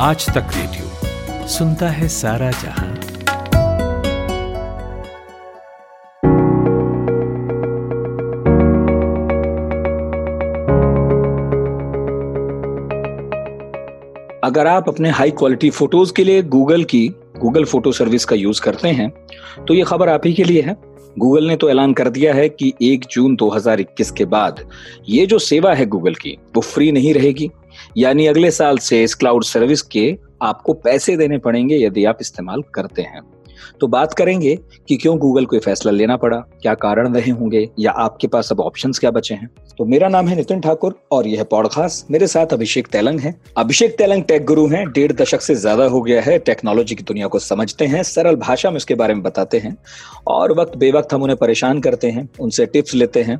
आज तक रेडियो सुनता है सारा जहाँ। अगर आप अपने हाई क्वालिटी फ़ोटोज़ के लिए गूगल की गूगल फ़ोटो सर्विस का यूज़ करते हैं तो ये खबर आप ही के लिए है। गूगल ने तो ऐलान कर दिया है कि 1 जून 2021 के बाद ये जो सेवा है गूगल की, वो फ्री नहीं रहेगी। यानी अगले साल से इस क्लाउड सर्विस के आपको पैसे देने पड़ेंगे यदि आप इस्तेमाल करते हैं। तो बात करेंगे कि क्यों गूगल को फैसला लेना पड़ा, क्या कारण रहे होंगे, या आपके पास अब ऑप्शंस क्या बचे हैं? तो मेरा नाम है नितिन ठाकुर और यह पॉडकास्ट मेरे साथ अभिषेक तेलंग है। अभिषेक तेलंग टेक गुरु हैं, डेढ़ दशक से ज़्यादा हो गया है टेक्नोलॉजी की दुनिया को समझते हैं, सरल भाषा में उसके बारे में बताते हैं और वक्त बेवक्त हम उन्हें परेशान करते हैं, उनसे टिप्स लेते हैं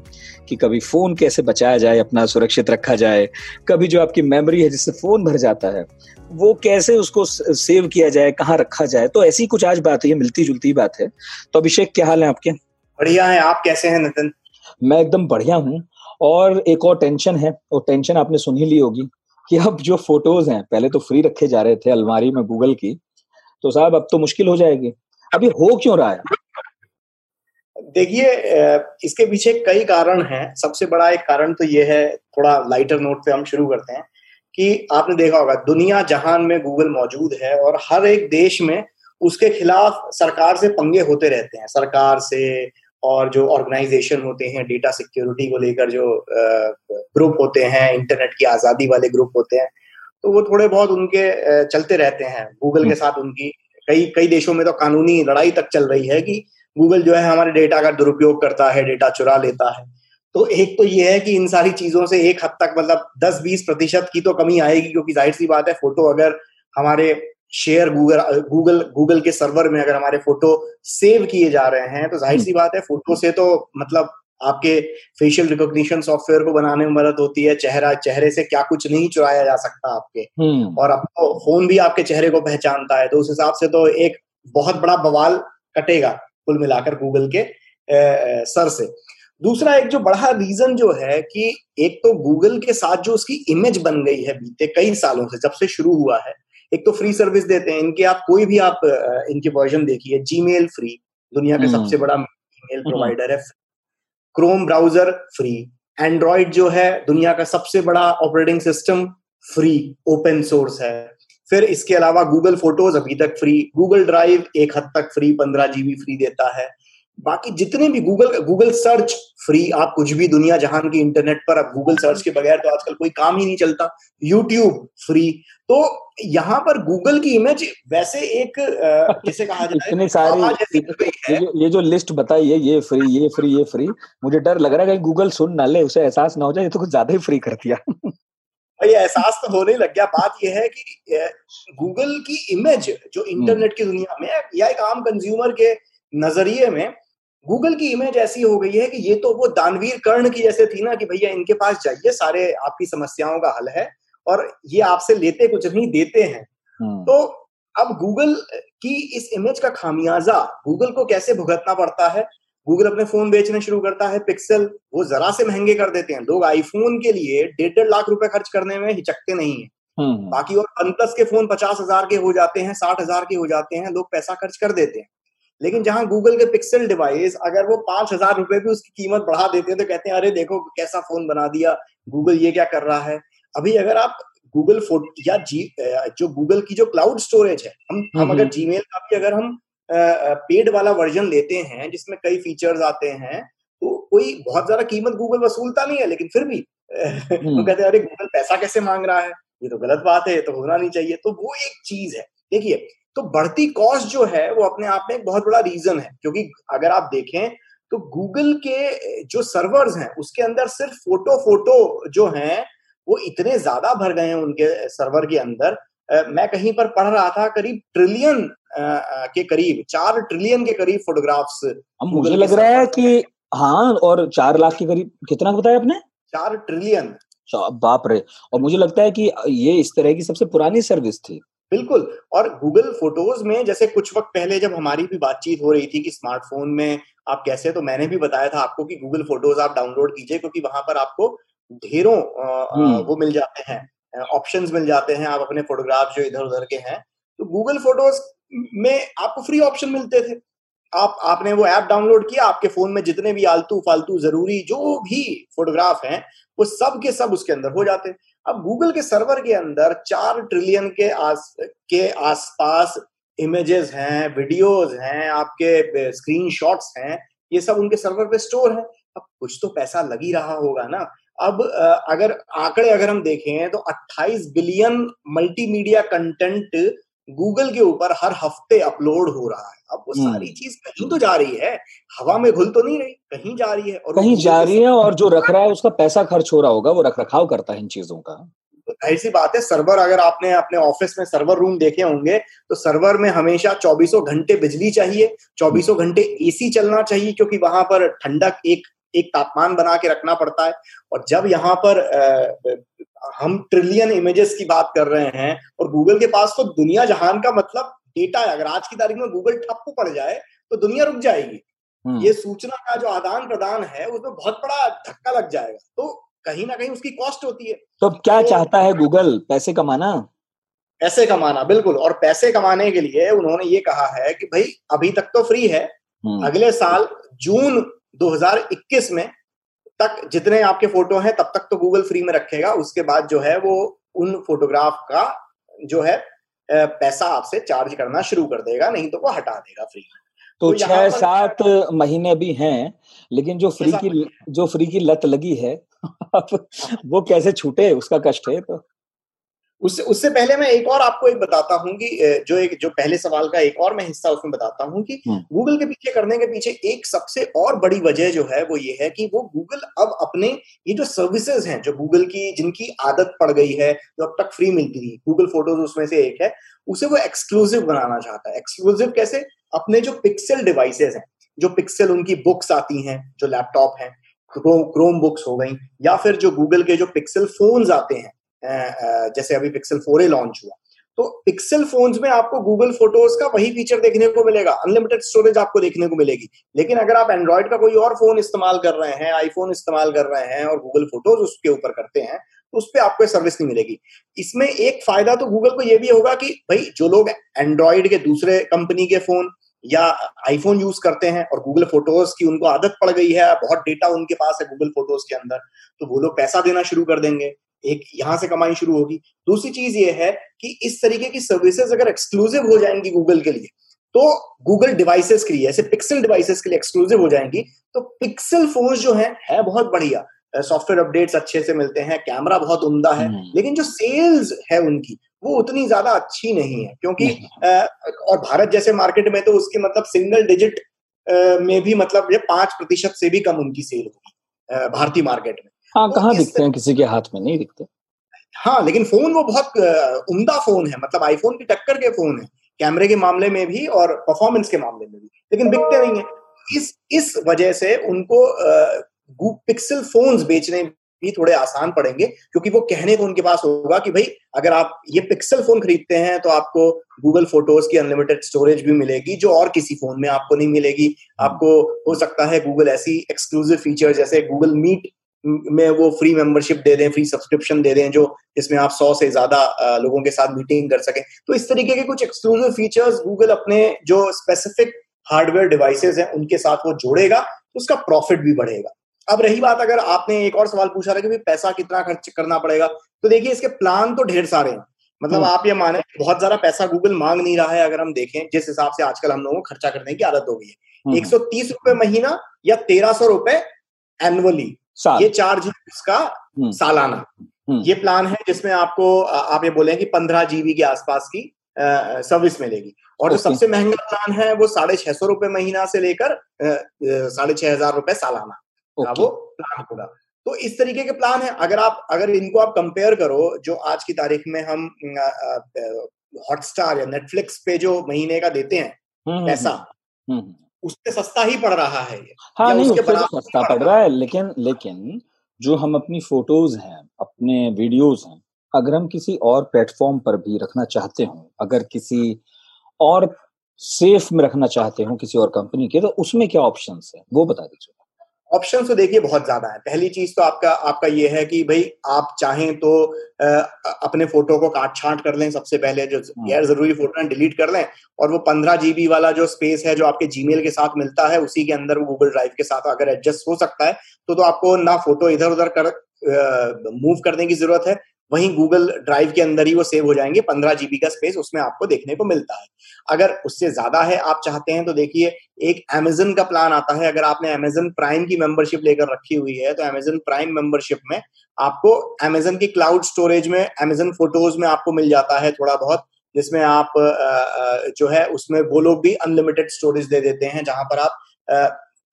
कि कभी फ़ोन कैसे बचाया जाए, अपना सुरक्षित रखा जाए, कभी जो आपकी मेमोरी है जिससे फ़ोन भर जाता है वो कैसे उसको सेव किया जाए कहाँ रखा जाए? तो ऐसी कुछ आज बात है मिलती जुलती बात है। तो अभिषेक क्या हाल है आपके? बढ़िया है आप कैसे हैं नितिन? मैं एकदम बढ़िया हूँ। और एक और टेंशन है और टेंशन आपने सुन ही ली होगी कि अब जो फ़ोटोज़ हैं पहले तो फ्री रखे जा रहे थे अलमारी में गूगल की तो साहब अब तो मुश्किल हो जाएगी। अभी हो क्यों रहा है? देखिए इसके पीछे कई कारण हैं। सबसे बड़ा एक कारण तो ये है थोड़ा लाइटर नोट पे हम शुरू करते हैं। कि आपने देखा होगा दुनिया जहान में गूगल मौजूद है और हर एक देश में उसके खिलाफ सरकार से पंगे होते रहते हैं। सरकार से और जो ऑर्गेनाइजेशन होते हैं डेटा सिक्योरिटी को लेकर जो ग्रुप होते हैं इंटरनेट की आज़ादी वाले ग्रुप होते हैं तो वो थोड़े बहुत उनके चलते रहते हैं। गूगल के हम्म। साथ उनकी कई कई देशों में तो कानूनी लड़ाई तक चल रही है कि गूगल जो है हमारे डेटा का दुरुपयोग करता है डेटा चुरा लेता है। तो एक तो ये है कि इन सारी चीज़ों से एक हद तक मतलब 10-20 प्रतिशत की तो कमी आएगी क्योंकि ज़ाहिर सी बात है फ़ोटो अगर हमारे शेयर गूगल गूगल गूगल के सर्वर में अगर हमारे फ़ोटो सेव किए जा रहे हैं तो ज़ाहिर सी बात है फ़ोटो से तो मतलब आपके फेशियल रिकॉग्निशन सॉफ्टवेयर को बनाने में मदद होती है चेहरा चेहरे से क्या कुछ नहीं चुराया जा सकता आपके। हम्म। और आपको फ़ोन भी आपके चेहरे को पहचानता है तो उस हिसाब से तो एक बहुत बड़ा बवाल कटेगा कुल मिलाकर गूगल के ए, सर से। दूसरा एक जो बड़ा रीजन जो है कि एक तो गूगल के साथ जो उसकी इमेज बन गई है बीते कई सालों से जब से शुरू हुआ है। एक तो फ्री सर्विस देते हैं इनके आप कोई भी आप इनके वर्जन देखिए जीमेल फ्री दुनिया का सबसे हम्म। बड़ा ईमेल प्रोवाइडर है क्रोम ब्राउज़र फ्री एंड्रॉइड जो है दुनिया का सबसे बड़ा operating system free open source है। फिर इसके अलावा गूगल फ़ोटोज़ अभी तक फ्री गूगल ड्राइव एक हद तक फ्री पंद्रह जीबी फ्री देता है। बाकी जितने भी गूगल गूगल सर्च फ्री आप कुछ भी दुनिया जहान की इंटरनेट पर आप गूगल सर्च के बगैर तो आजकल कोई काम ही नहीं चलता। यूट्यूब फ्री तो यहाँ पर गूगल की इमेज वैसे एक जिसे कहा जाए इतनी सारी ये, ये जो लिस्ट बताई है ये फ्री ये फ्री ये फ्री मुझे डर लग रहा है कि गूगल सुन ना ले उसे एहसास ना हो जाए ये तो कुछ ज़्यादा ही फ्री कर दिया। ये एहसास तो होने लग गया। बात यह है कि गूगल की इमेज जो इंटरनेट की दुनिया में या एक आम कंज्यूमर के नज़रिए में गूगल की इमेज ऐसी हो गई है कि ये तो वो दानवीर कर्ण की जैसे थी ना कि भैया इनके पास जाइए सारे आपकी समस्याओं का हल है और ये आपसे लेते कुछ नहीं देते हैं। हम्म। तो अब गूगल की इस इमेज का खामियाजा गूगल को कैसे भुगतना पड़ता है? गूगल अपने फ़ोन बेचने शुरू करता है पिक्सल वो जरा से महँगे कर देते हैं। लोग आईफोन के लिए डेढ़ डेढ़ लाख रुपए खर्च करने में हिचकते नहीं है। हम्म। बाकी और वन प्लस के फ़ोन पचास हज़ार के हो जाते हैं साठ हज़ार के हो जाते हैं लोग पैसा खर्च कर देते हैं। लेकिन जहाँ गूगल के पिक्सल डिवाइस अगर वो पाँच हज़ार रुपए भी उसकी कीमत बढ़ा देते हैं तो कहते हैं अरे देखो कैसा फ़ोन बना दिया गूगल ये क्या कर रहा है अभी अगर आप गूगल फ़ोटो या जी जो गूगल की जो क्लाउड स्टोरेज है हम हम हम्म, अगर जीमेल हम्म। का भी अगर हम पेड वाला वर्जन लेते हैं जिसमें कई फीचर्स आते हैं तो कोई बहुत ज़्यादा कीमत गूगल वसूलता नहीं है लेकिन फिर भी तो हम्म। कहते हैं अरे गूगल पैसा कैसे मांग रहा है ये तो गलत बात है ये तो होना नहीं चाहिए तो वो एक चीज़ है देखिए तो बढ़ती कॉस्ट जो है वो अपने आप में एक बहुत बड़ा रीजन है क्योंकि अगर आप देखें तो गूगल के जो सर्वर्स हैं उसके अंदर सिर्फ़ फ़ोटो फ़ोटो जो हैं वो इतने ज़्यादा भर गए हैं उनके सर्वर के अंदर। मैं कहीं पर पढ़ रहा था करीब ट्रिलियन के करीब चार ट्रिलियन के करीब फोटोग्राफ्स मुझे लग रहा है कि हाँ। और चार लाख के करीब कितना बताया आपने? चार ट्रिलियन बाप रे। और मुझे लगता है कि ये इस तरह की सबसे पुरानी सर्विस थी। बिल्कुल। और गूगल फ़ोटोज़ में जैसे कुछ वक्त पहले जब हमारी भी बातचीत हो रही थी कि स्मार्टफ़ोन में आप कैसे तो मैंने भी बताया था आपको कि गूगल फ़ोटोज़ आप डाउनलोड कीजिए क्योंकि वहाँ पर आपको ढेरों हम्म। वो मिल जाते हैं ऑप्शंस मिल जाते हैं आप अपने फोटोग्राफ जो इधर उधर के हैं। तो गूगल फ़ोटोज़ में आपको फ्री ऑप्शन मिलते थे। आप आपने वो ऐप डाउनलोड किया आपके फ़ोन में जितने भी आलतू फालतू ज़रूरी जो भी फोटोग्राफ हैं वो सब के सब उसके अंदर हो जाते। हैं अब गूगल के सर्वर के अंदर चार ट्रिलियन के आस, के आसपास इमेजेस हैं वीडियोस हैं, आपके स्क्रीन शॉट्स हैं, ये सब उनके सर्वर पे स्टोर है। अब कुछ तो पैसा लग ही रहा होगा ना। अब अगर आंकड़े अगर हम देखें तो 28 बिलियन मल्टीमीडिया कंटेंट गूगल के ऊपर हर हफ़्ते अपलोड हो रहा है। अब वो सारी हम्म। चीज़ कहीं तो जा रही है। हवा में घुल तो नहीं रही कहीं जा रही है और कहीं जा रही है और जो रख रहा है उसका पैसा खर्च हो रहा होगा वो रख रखाव करता है इन चीज़ों का। तो ज़ाहिर सी बात है सर्वर अगर आपने अपने ऑफ़िस में सर्वर रूम देखे होंगे तो सर्वर में हमेशा चौबीसों घंटे बिजली चाहिए चौबीसों घंटे एसी चलना चाहिए क्योंकि वहाँ पर ठंडक एक एक तापमान बना के रखना पड़ता है। और जब यहाँ पर हम ट्रिलियन इमेजेस की बात कर रहे हैं और गूगल के पास तो दुनिया जहान का मतलब डेटा है। अगर आज की तारीख में गूगल ठप्प पड़ जाए तो दुनिया रुक जाएगी। हम्म। ये सूचना का जो आदान प्रदान है उसमें बहुत बड़ा धक्का लग जाएगा। तो कहीं ना कहीं उसकी कॉस्ट होती है। तो क्या तो, चाहता है गूगल पैसे कमाना? पैसे कमाना बिल्कुल। और पैसे कमाने के लिए उन्होंने ये कहा है कि भाई अभी तक तो फ्री है। हम्म। अगले साल जून 2021 में तक जितने आपके फ़ोटो हैं तब तक तो गूगल फ्री में रखेगा। उसके बाद जो है वो उन फोटोग्राफ का जो है पैसा आपसे चार्ज करना शुरू कर देगा नहीं तो वो हटा देगा फ्री में। तो, तो छह सात महीने भी हैं लेकिन जो फ्री की जो फ्री की लत लगी है वो कैसे छूटे उसका कष्ट है तो। उससे उससे पहले मैं एक और आपको एक बताता हूँ कि जो एक जो पहले सवाल का एक और मैं हिस्सा उसमें बताता हूँ कि गूगल हम्म। के पीछे करने के पीछे एक सबसे और बड़ी वजह जो है वो ये है कि वो गूगल अब अपने ये जो सर्विसेज़ हैं जो गूगल की जिनकी आदत पड़ गई है जो अब तक फ्री मिलती थी गूगल फ़ोटोज़ उसमें से एक है उसे वो एक्सक्लूसिव बनाना चाहता है एक्सक्लूसिव कैसे अपने जो पिक्सल डिवाइसेज हैं जो पिक्सल उनकी बुक्स आती हैं जो लैपटॉप हैं क्रोम बुक्स हो गई या फिर जो गूगल के जो पिक्सल फोन्स आते हैं जैसे अभी पिक्सल फोर ए लॉन्च हुआ। तो पिक्सल फोन्स में आपको गूगल फ़ोटोज़ का वही फीचर देखने को मिलेगा। अनलिमिटेड स्टोरेज आपको देखने को मिलेगी। लेकिन अगर आप एंड्रॉइड का कोई और फ़ोन इस्तेमाल कर रहे हैं आईफोन इस्तेमाल कर रहे हैं और गूगल फ़ोटोज़ उसके ऊपर करते हैं तो उस पर आपको सर्विस नहीं मिलेगी। इसमें एक फ़ायदा तो गूगल को यह भी होगा कि भाई, जो लोग एंड्रॉइड के दूसरे कंपनी के फ़ोन या आईफोन यूज़ करते हैं और गूगल फ़ोटोज़ की उनको आदत पड़ गई है, बहुत डेटा उनके पास है गूगल फ़ोटोज़ के अंदर तो वो लोग पैसा देना शुरू कर देंगे। एक यहाँ से कमाई शुरू होगी। दूसरी चीज़ ये है कि इस तरीके की सर्विसेज़ अगर एक्सक्लूसिव हो जाएँगी गूगल के लिए तो गूगल डिवाइसेस के लिए ऐसे पिक्सल डिवाइसेस के लिए एक्सक्लूसिव हो जाएँगी तो पिक्सल फ़ोन जो है है बहुत बढ़िया। सॉफ्टवेयर अपडेट्स अच्छे से मिलते हैं कैमरा बहुत उमदा है हम्म। लेकिन जो सेल्स है उनकी वो उतनी ज़्यादा अच्छी नहीं है क्योंकि आ, और भारत जैसे मार्केट में तो उसके मतलब सिंगल डिजिट में भी मतलब पाँच प्रतिशत से भी कम उनकी सेल होगी भारतीय मार्केट में। हाँ कहाँ दिखते हैं? किसी के हाथ में नहीं दिखते। हाँ लेकिन फ़ोन वो बहुत उम्दा फ़ोन है मतलब आईफोन की टक्कर के फ़ोन है कैमरे के मामले में भी और परफॉर्मेंस के मामले में भी लेकिन बिकते नहीं है। इस इस वजह से उनको पिक्सल फोन्स बेचने भी थोड़े आसान पड़ेंगे क्योंकि वो कहने को उनके पास होगा कि भाई अगर आप ये पिक्सल फ़ोन खरीदते हैं तो आपको गूगल फ़ोटोज़ की अनलिमिटेड स्टोरेज भी मिलेगी जो और किसी फ़ोन में आपको नहीं मिलेगी। आपको हो सकता है गूगल ऐसी एक्सक्लूसिव फीचर जैसे गूगल मीट में वो फ्री मेंबरशिप दे दें फ्री सब्सक्रिप्शन दे दें जो जिसमें आप सौ से ज़्यादा लोगों के साथ मीटिंग कर सकें। तो इस तरीके के कुछ एक्सक्लूसिव फीचर्स गूगल अपने जो स्पेसिफिक हार्डवेयर डिवाइसेस हैं उनके साथ वो जोड़ेगा तो उसका प्रॉफिट भी बढ़ेगा। अब रही बात अगर आपने एक और सवाल पूछा था कि पैसा कितना खर्च करना पड़ेगा तो देखिए इसके प्लान तो ढेर सारे हैं। मतलब हम्म। आप ये माने बहुत ज़्यादा पैसा गूगल मांग नहीं रहा है अगर हम देखें जिस हिसाब से आजकल हम लोगों को खर्चा करने की आदत हो गई है। हम्म। एक सौ तीस रुपए महीना या तेरह सौ रुपए एनुअली ये चार्ज है इसका हम्म। सालाना। हम्म। ये प्लान है जिसमें आपको आप ये बोले कि पंद्रह जीबी के आसपास की सर्विस मिलेगी। और जो सबसे महँगा प्लान है वो साढ़े छह सौ रुपए महीना से लेकर साढ़े छह हज़ार रुपए सालाना। वो प्लान होगा। तो इस तरीके के प्लान है। अगर आप अगर इनको आप कंपेयर करो जो आज की तारीख में हम हॉटस्टार या नेटफ्लिक्स पे जो महीने का देते हैं हम्म, पैसा उससे सस्ता ही पड़ रहा है हाँ नहीं उसके तो सस्ता पड़ रहा है? लेकिन लेकिन जो हम अपनी फ़ोटोज़ हैं अपने वीडियोज़ हैं अगर हम किसी और प्लेटफॉर्म पर भी रखना चाहते हो अगर किसी और सेफ़ में रखना चाहते हो किसी और कंपनी के तो उसमें क्या ऑप्शन है? वो बता दीजिए। ऑप्शन तो देखिए बहुत ज़्यादा है पहली चीज़ तो आपका आपका ये है कि भाई आप चाहें तो आ, अपने फ़ोटो को काट छांट कर लें सबसे पहले जो हाँ। गैर ज़रूरी फ़ोटो है डिलीट कर लें और वो पंद्रह जीबी वाला जो स्पेस है जो आपके जीमेल के साथ मिलता है उसी के अंदर वो गूगल ड्राइव के साथ अगर एडजस्ट हो सकता है तो तो आपको ना फ़ोटो इधर उधर कर मूव करने की ज़रूरत है वहीं गूगल ड्राइव के अंदर ही वो सेव हो जाएँगे, पंद्रह जीबी का स्पेस उसमें आपको देखने को मिलता है। अगर उससे ज़्यादा है, आप चाहते हैं तो देखिए, एक अमेजन का प्लान आता है। अगर आपने अमेजन प्राइम की मेंबरशिप लेकर रखी हुई है तो अमेजन प्राइम मेंबरशिप में आपको अमेजन की क्लाउड स्टोरेज में अमेजन फ़ोटोज़ में आपको मिल जाता है थोड़ा बहुत, जिसमें आप जो है, उसमें वो लोग भी अनलिमिटेड स्टोरेज दे देते हैं, जहाँ पर आप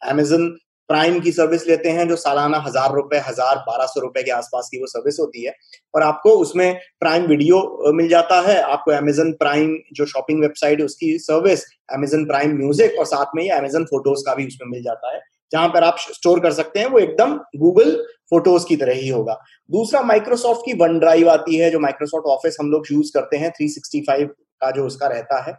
अमेजन प्राइम की सर्विस लेते हैं, जो सालाना हज़ार रुपए, हज़ार बारह सौ रुपए के आसपास की वो सर्विस होती है। और आपको उसमें प्राइम वीडियो मिल जाता है। आपको अमेजन प्राइम जो शॉपिंग वेबसाइट है, उसकी सर्विस अमेजन प्राइम म्यूज़िक और साथ में ही अमेजन फ़ोटोज़ का भी उसमें मिल जाता है। जहाँ पर आप स्टोर कर सकते हैं, वो एकदम गूगल फ़ोटोज़ की तरह ही होगा। दूसरा माइक्रोसॉफ्ट की वन ड्राइव आती है, जो माइक्रोसॉफ्ट ऑफ़िस हम लोग यूज़ करते हैं 365 का जो उसका रहता है।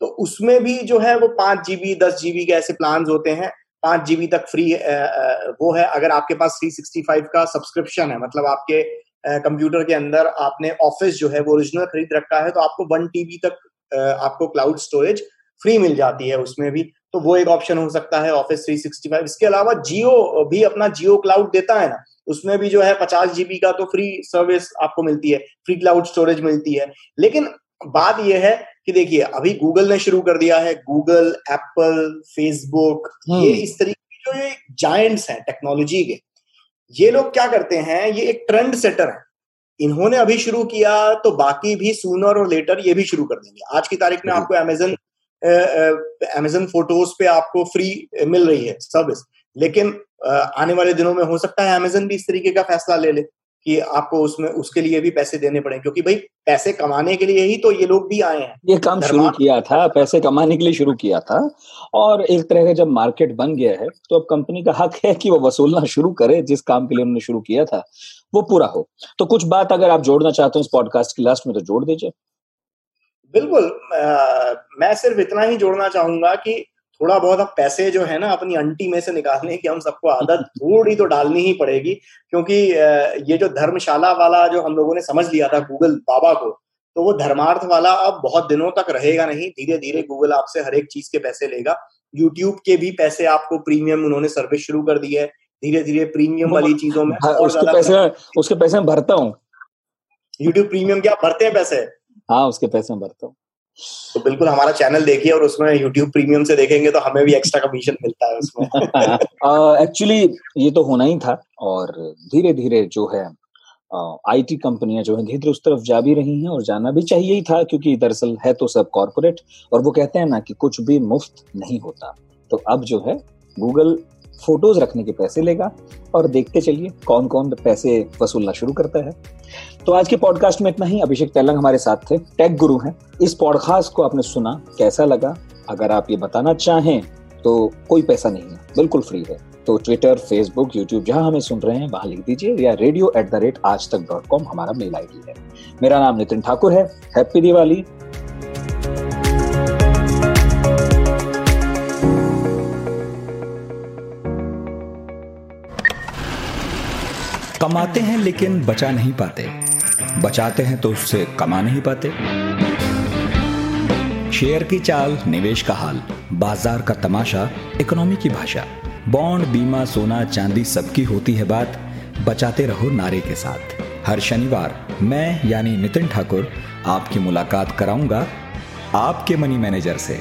तो उसमें भी जो है, वो पाँच जीबी दस जीबी के ऐसे प्लान होते हैं। पाँच जीबी तक फ्री वो है। अगर आपके पास थ्री सिक्सटी फाइव का सब्सक्रिप्शन है मतलब आपके कंप्यूटर के अंदर आपने ऑफ़िस जो है वो ओरिजिनल खरीद रखा है तो आपको वन टीबी तक आपको क्लाउड स्टोरेज फ्री मिल जाती है उसमें भी। तो वो एक ऑप्शन हो सकता है ऑफ़िस थ्री सिक्सटी फाइव इसके अलावा जियो भी अपना जियो क्लाउड देता है ना, उसमें भी जो है पचास जीबी का तो फ्री सर्विस आपको मिलती है फ्री क्लाउड स्टोरेज मिलती है। लेकिन बात यह है कि देखिए अभी गूगल ने शुरू कर दिया है गूगल एप्पल फेसबुक ये इस तरीके के जो ये जायंट्स हैं टेक्नोलॉजी के ये लोग क्या करते हैं ये एक ट्रेंड सेटर है। इन्होंने अभी शुरू किया तो बाकी भी सूनर और लेटर ये भी शुरू कर देंगे। आज की तारीख में आपको अमेजन अमेजन फ़ोटोज़ पे आपको फ्री मिल रही है सर्विस लेकिन आने वाले दिनों में हो सकता है अमेजन भी इस तरीके का फैसला ले ले। कि आपको उसमें उसके लिए भी पैसे देने पड़े क्योंकि भाई पैसे कमाने के लिए ही तो ये लोग भी आए हैं। ये काम शुरू किया था पैसे कमाने के लिए शुरू किया था। और एक तरह का जब मार्केट बन गया है तो अब कंपनी का हक है कि वो वसूलना शुरू करे जिस काम के लिए उन्होंने शुरू किया था वो पूरा हो। तो कुछ बात अगर आप जोड़ना चाहते हो इस पॉडकास्ट की लास्ट में तो जोड़ दीजिए। बिल्कुल आ, मैं सिर्फ़ इतना ही जोड़ना चाहूँगा कि थोड़ा बहुत अब पैसे जो है ना अपनी अंटी में से निकालने की हम सबको आदत थोड़ी तो डालनी ही पड़ेगी क्योंकि ये जो धर्मशाला वाला जो हम लोगों ने समझ लिया था गूगल बाबा को तो वो धर्मार्थ वाला अब बहुत दिनों तक रहेगा नहीं धीरे धीरे गूगल आपसे हर एक चीज़ के पैसे लेगा। यूट्यूब के भी पैसे आपको प्रीमियम उन्होंने सर्विस शुरू कर दी है धीरे धीरे प्रीमियम वाली चीज़ों में उसके पैसे उसके पैसे भरता हूँ। यूट्यूब प्रीमियम क्या भरते हैं पैसे? हाँ उसके पैसे भरता हूँ। तो बिल्कुल हमारा चैनल देखिए और उसमें यूट्यूब प्रीमियम से देखेंगे तो हमें भी एक्स्ट्रा कमीशन मिलता है उसमें। एक्चुअली ये तो होना ही था और धीरे धीरे जो है आईटी कंपनियाँ जो है धीरे धीरे उस तरफ़ जा भी रही हैं और जाना भी चाहिए ही था क्योंकि दरअसल है तो सब कॉरपोरेट और वो कहते हैं ना कि कुछ भी मुफ़्त नहीं होता। तो अब जो है गूगल फ़ोटोज़ रखने के पैसे लेगा और देखते चलिए कौन कौन पैसे वसूलना शुरू करता है। तो आज के पॉडकास्ट में इतना ही। अभिषेक तेलंग हमारे साथ थे, टेक गुरु हैं। इस पॉडकास्ट को आपने सुना, कैसा लगा? अगर आप ये बताना चाहें तो कोई पैसा नहीं है, बिल्कुल फ्री है। तो ट्विटर फेसबुक यूट्यूब जहाँ हमें सुन रहे हैं, वहाँ लिख दीजिए या रेडियो एट द रेट आज तक डॉट कॉम हमारा मेल आईडी है। मेरा नाम नितिन ठाकुर है। हैप्पी दिवाली कमाते हैं लेकिन बचा नहीं पाते। बचाते हैं तो उससे कमा नहीं पाते। शेयर की चाल, निवेश का हाल, बाज़ार का तमाशा, इकोनॉमी की भाषा, बॉन्ड, बीमा, सोना, चांदी सबकी होती है बात। बचाते रहो नारे के साथ। हर शनिवार मैं यानी नितिन ठाकुर आपकी मुलाकात कराऊँगा आपके मनी मैनेजर से।